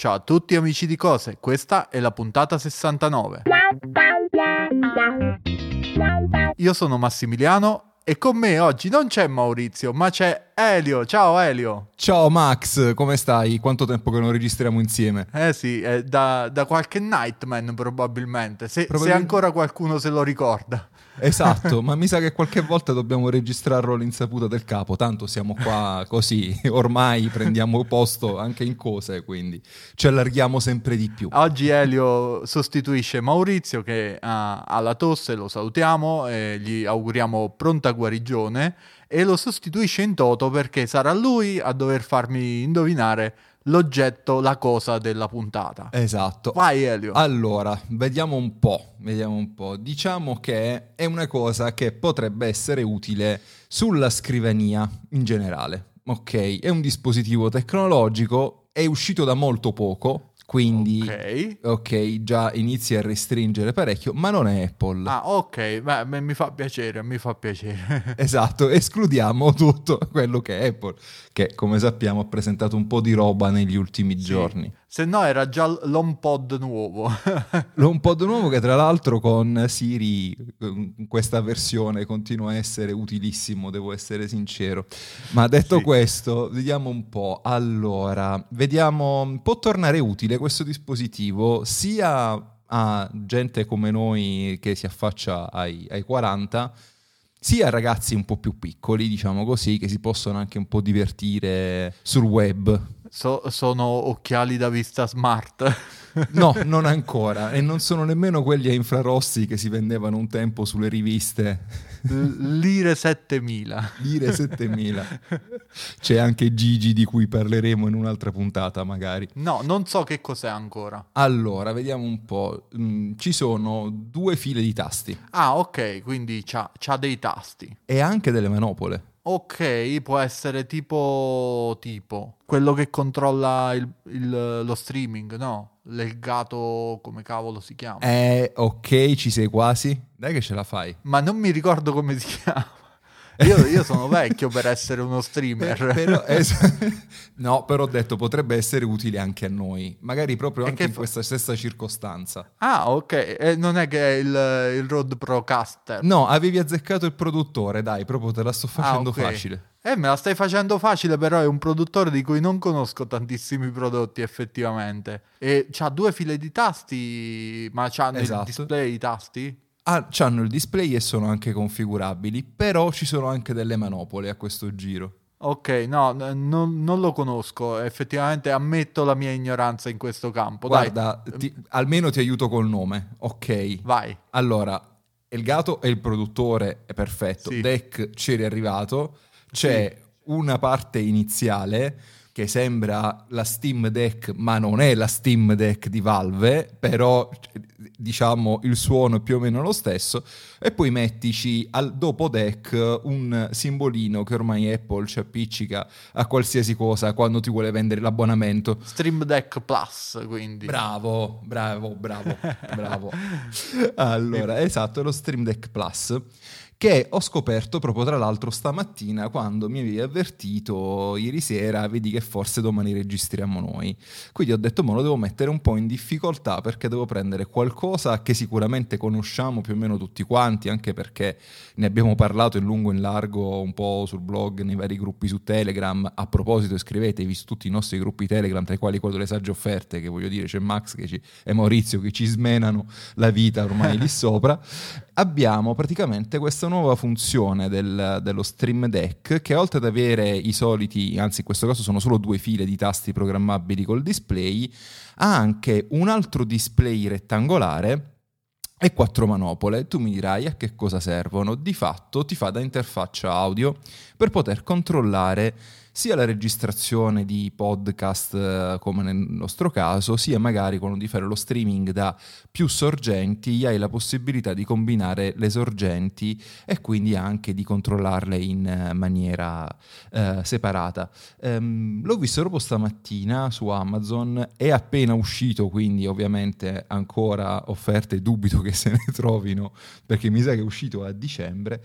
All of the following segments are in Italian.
Ciao a tutti amici di Cose, questa è la puntata 69. Io sono Massimiliano e con me oggi non c'è Maurizio, ma c'è Elio. Ciao Elio. Ciao Max, come stai? Quanto tempo che non registriamo insieme? Eh sì, da, da qualche Nightman probabilmente, se, Probabil- se ancora qualcuno se lo ricorda. Esatto, ma mi sa che qualche volta dobbiamo registrarlo all'insaputa del capo, tanto siamo qua così, ormai prendiamo posto anche in cose, quindi ci allarghiamo sempre di più. Oggi Elio sostituisce Maurizio che ha, ha la tosse, lo salutiamo e gli auguriamo pronta guarigione e lo sostituisce in toto perché sarà lui a dover farmi indovinare l'oggetto, la cosa della puntata. Esatto. Vai Elio. Allora, vediamo un po', vediamo un po'. Diciamo che è una cosa che potrebbe essere utile sulla scrivania in generale. Ok, è un dispositivo tecnologico, è uscito da molto poco, quindi, okay. ok, già inizia a restringere parecchio, ma non è Apple. Ah, ok, beh, mi fa piacere, mi fa piacere. esatto, escludiamo tutto quello che è Apple, che come sappiamo ha presentato un po' di roba negli ultimi sì. giorni. Se no era già l'HomePod nuovo. L'HomePod nuovo che tra l'altro con Siri in questa versione continua a essere utilissimo, devo essere sincero. Ma detto sì. questo, vediamo un po'. Allora, vediamo, può tornare utile questo dispositivo sia a gente come noi che si affaccia ai, ai 40, sia a ragazzi un po' più piccoli, diciamo così, che si possono anche un po' divertire sul web So, sono occhiali da vista smart. No, non ancora. E non sono nemmeno quelli a infrarossi che si vendevano un tempo sulle riviste. Lire 7000. Lire 7000. C'è anche Gigi di cui parleremo in un'altra puntata magari. No, non so che cos'è ancora. Allora, vediamo un po'. Mm, ci sono due file di tasti. Ah, ok, quindi c'ha, c'ha dei tasti. E anche delle manopole. Ok, può essere tipo, tipo quello che controlla il, il, lo streaming, no? Legato, come cavolo si chiama? Eh, ok, ci sei quasi. Dai che ce la fai. Ma non mi ricordo come si chiama. Io, io, sono vecchio per essere uno streamer. però, es- no, però ho detto potrebbe essere utile anche a noi, magari proprio anche in fa- questa stessa circostanza. Ah, ok. E non è che è il, il Rode Procaster. No, avevi azzeccato il produttore, dai, proprio te la sto ah, facendo ah, okay. facile. Eh, me la stai facendo facile, però è un produttore di cui non conosco tantissimi prodotti effettivamente. E c'ha due file di tasti, ma c'ha esatto. nel display i tasti? Ah, hanno il display e sono anche configurabili, però ci sono anche delle manopole a questo giro. Ok, no, non, non lo conosco, effettivamente ammetto la mia ignoranza in questo campo. Guarda, ti, almeno ti aiuto col nome, ok. Vai. Allora, Elgato è il produttore, è perfetto, sì. Deck ci è arrivato, c'è sì. una parte iniziale che sembra la Steam Deck, ma non è la Steam Deck di Valve, però diciamo il suono è più o meno lo stesso, e poi mettici al dopo deck un simbolino che ormai Apple ci appiccica a qualsiasi cosa quando ti vuole vendere l'abbonamento. Stream Deck Plus, quindi. Bravo, bravo, bravo, bravo. Allora, esatto, lo Stream Deck Plus che ho scoperto proprio tra l'altro stamattina quando mi avevi avvertito ieri sera, vedi che forse domani registriamo noi. Quindi ho detto, ma lo devo mettere un po' in difficoltà perché devo prendere qualcosa che sicuramente conosciamo più o meno tutti quanti, anche perché ne abbiamo parlato in lungo e in largo un po' sul blog, nei vari gruppi su Telegram. A proposito, iscrivetevi su tutti i nostri gruppi Telegram, tra i quali quello delle sagge offerte, che voglio dire c'è Max ci, e Maurizio che ci smenano la vita ormai lì sopra. Abbiamo praticamente questa nuova funzione del, dello Stream Deck che oltre ad avere i soliti, anzi in questo caso sono solo due file di tasti programmabili col display, ha anche un altro display rettangolare e quattro manopole. Tu mi dirai a che cosa servono? Di fatto ti fa da interfaccia audio per poter controllare sia la registrazione di podcast eh, come nel nostro caso, sia magari quando di fare lo streaming da più sorgenti hai la possibilità di combinare le sorgenti e quindi anche di controllarle in eh, maniera eh, separata. Um, l'ho visto proprio stamattina su Amazon, è appena uscito, quindi ovviamente ancora offerte, dubito che se ne trovino perché mi sa che è uscito a dicembre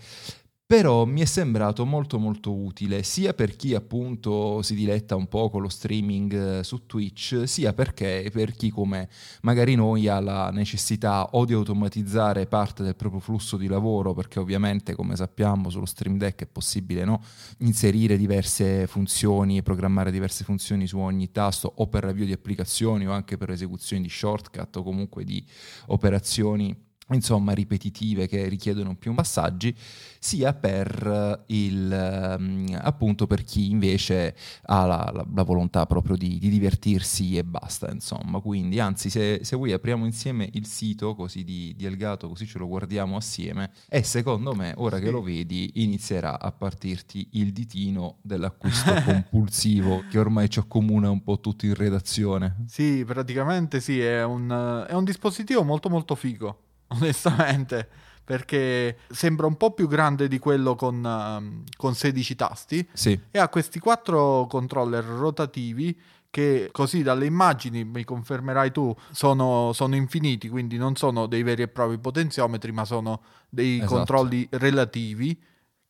però mi è sembrato molto molto utile sia per chi appunto si diletta un po' con lo streaming eh, su Twitch, sia perché per chi come magari noi ha la necessità o di automatizzare parte del proprio flusso di lavoro, perché ovviamente come sappiamo sullo Stream Deck è possibile no? inserire diverse funzioni e programmare diverse funzioni su ogni tasto o per l'avvio di applicazioni o anche per esecuzioni di shortcut o comunque di operazioni insomma ripetitive che richiedono più passaggi, sia per il ehm, appunto per chi invece ha la, la, la volontà proprio di, di, divertirsi e basta, insomma. Quindi, anzi, se, se vuoi apriamo insieme il sito così di, di, Elgato, così ce lo guardiamo assieme, e secondo me, ora che lo vedi, inizierà a partirti il ditino dell'acquisto compulsivo che ormai ci accomuna un po' tutti in redazione. Sì, praticamente sì, è un, è un dispositivo molto molto figo onestamente, perché sembra un po' più grande di quello con, uh, con 16 tasti sì. e ha questi quattro controller rotativi che così dalle immagini, mi confermerai tu, sono, sono, infiniti, quindi non sono dei veri e propri potenziometri, ma sono dei esatto. controlli relativi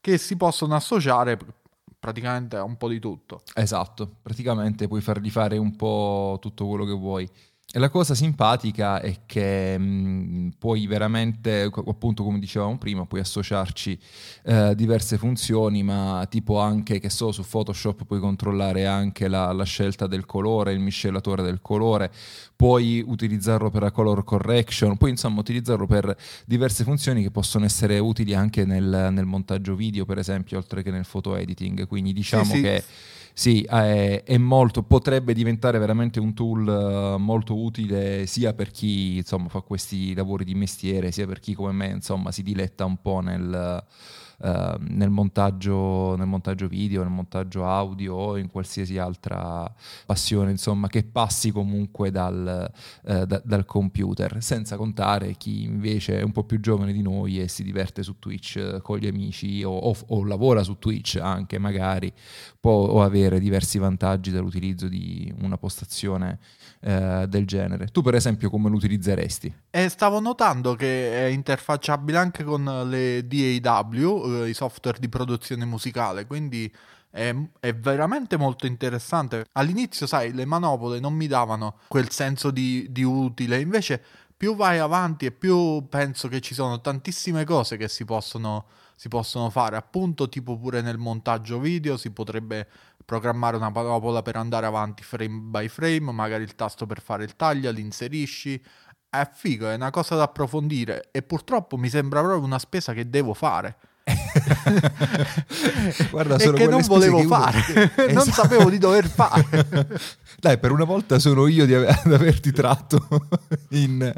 che si possono associare praticamente a un po' di tutto. Esatto, praticamente puoi fargli fare un po' tutto quello che vuoi. E la cosa simpatica è che mh, puoi veramente, appunto come dicevamo prima, puoi associarci eh, diverse funzioni, ma tipo anche, che so, su Photoshop puoi controllare anche la, la, scelta del colore, il miscelatore del colore, puoi utilizzarlo per la color correction, puoi insomma utilizzarlo per diverse funzioni che possono essere utili anche nel, nel montaggio video, per esempio, oltre che nel photo editing. Quindi diciamo sì, sì. che sì, è, è, molto, potrebbe diventare veramente un tool uh, molto utile sia per chi insomma, fa questi lavori di mestiere, sia per chi come me insomma, si diletta un po' nel Ehm, nel, montaggio, nel montaggio video, nel montaggio audio o in qualsiasi altra passione insomma che passi comunque dal, uh, da, dal computer, senza contare chi invece è un po' più giovane di noi e si diverte su Twitch uh, con gli amici o, o, o, lavora su Twitch anche magari può avere diversi vantaggi dall'utilizzo di una postazione uh, del genere. Tu per esempio come lo utilizzeresti? Eh, stavo notando che è interfacciabile anche con le DAW eh, i software di produzione musicale, quindi è, è, veramente molto interessante. All'inizio, sai, le manopole non mi davano quel senso di, di utile, invece più vai avanti e più penso che ci sono tantissime cose che si possono, si possono fare, appunto tipo pure nel montaggio video si potrebbe programmare una manopola per andare avanti frame by frame, magari il tasto per fare il taglio, l'inserisci, è figo, è una cosa da approfondire e purtroppo mi sembra proprio una spesa che devo fare. Guarda, sono che non volevo fare, uno... non esatto. sapevo di dover fare. Dai, per una volta sono io ad averti tratto in,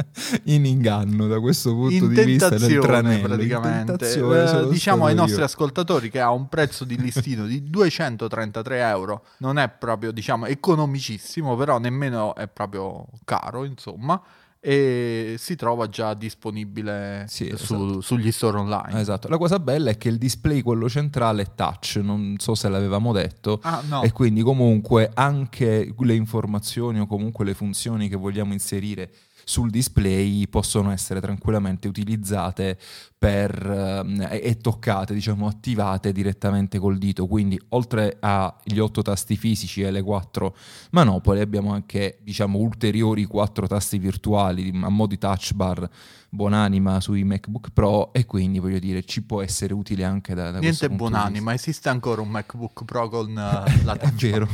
in, inganno da questo punto in di vista nel tranello. praticamente. Eh, diciamo ai nostri io. ascoltatori che ha un prezzo di listino di 233 euro, non è proprio diciamo economicissimo, però nemmeno è proprio caro, insomma e si trova già disponibile sì, su, esatto. sugli store online. Esatto. La cosa bella è che il display, quello centrale, è touch, non so se l'avevamo detto, ah, no. e quindi comunque anche le informazioni o comunque le funzioni che vogliamo inserire sul display possono essere tranquillamente utilizzate per, eh, e toccate, diciamo attivate direttamente col dito. Quindi oltre agli otto tasti fisici e le quattro manopole abbiamo anche diciamo ulteriori quattro tasti virtuali a mo' di touch bar buonanima sui MacBook Pro e quindi voglio dire ci può essere utile anche da, da Niente buonanima, esiste ancora un MacBook Pro con uh, la touch È vero.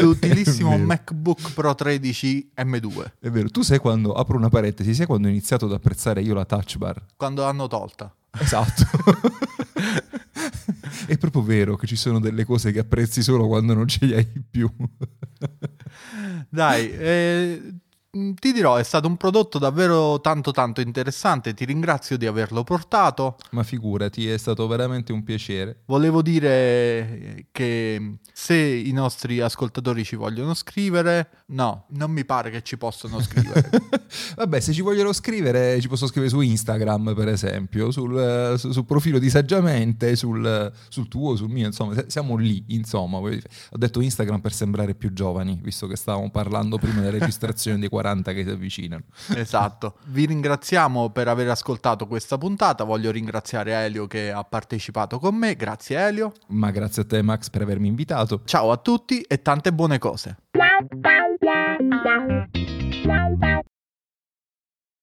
L'utilissimo MacBook Pro 13 M2. È vero, tu sai quando, apro una parentesi, sai quando ho iniziato ad apprezzare io la touch bar? Quando l'hanno tolta. Esatto. È proprio vero che ci sono delle cose che apprezzi solo quando non ce le hai più. Dai, eh, ti dirò, è stato un prodotto davvero tanto tanto interessante, ti ringrazio di averlo portato. Ma figurati, è stato veramente un piacere. Volevo dire che se i nostri ascoltatori ci vogliono scrivere, no, non mi pare che ci possano scrivere. Vabbè, se ci vogliono scrivere, ci possono scrivere su Instagram, per esempio, sul, sul profilo di Saggiamente, sul, sul, tuo, sul mio, insomma, siamo lì, insomma. Ho detto Instagram per sembrare più giovani, visto che stavamo parlando prima della registrazione dei 40 40 che si avvicinano. Esatto. Vi ringraziamo per aver ascoltato questa puntata. Voglio ringraziare Elio che ha partecipato con me. Grazie Elio. Ma grazie a te Max per avermi invitato. Ciao a tutti e tante buone cose.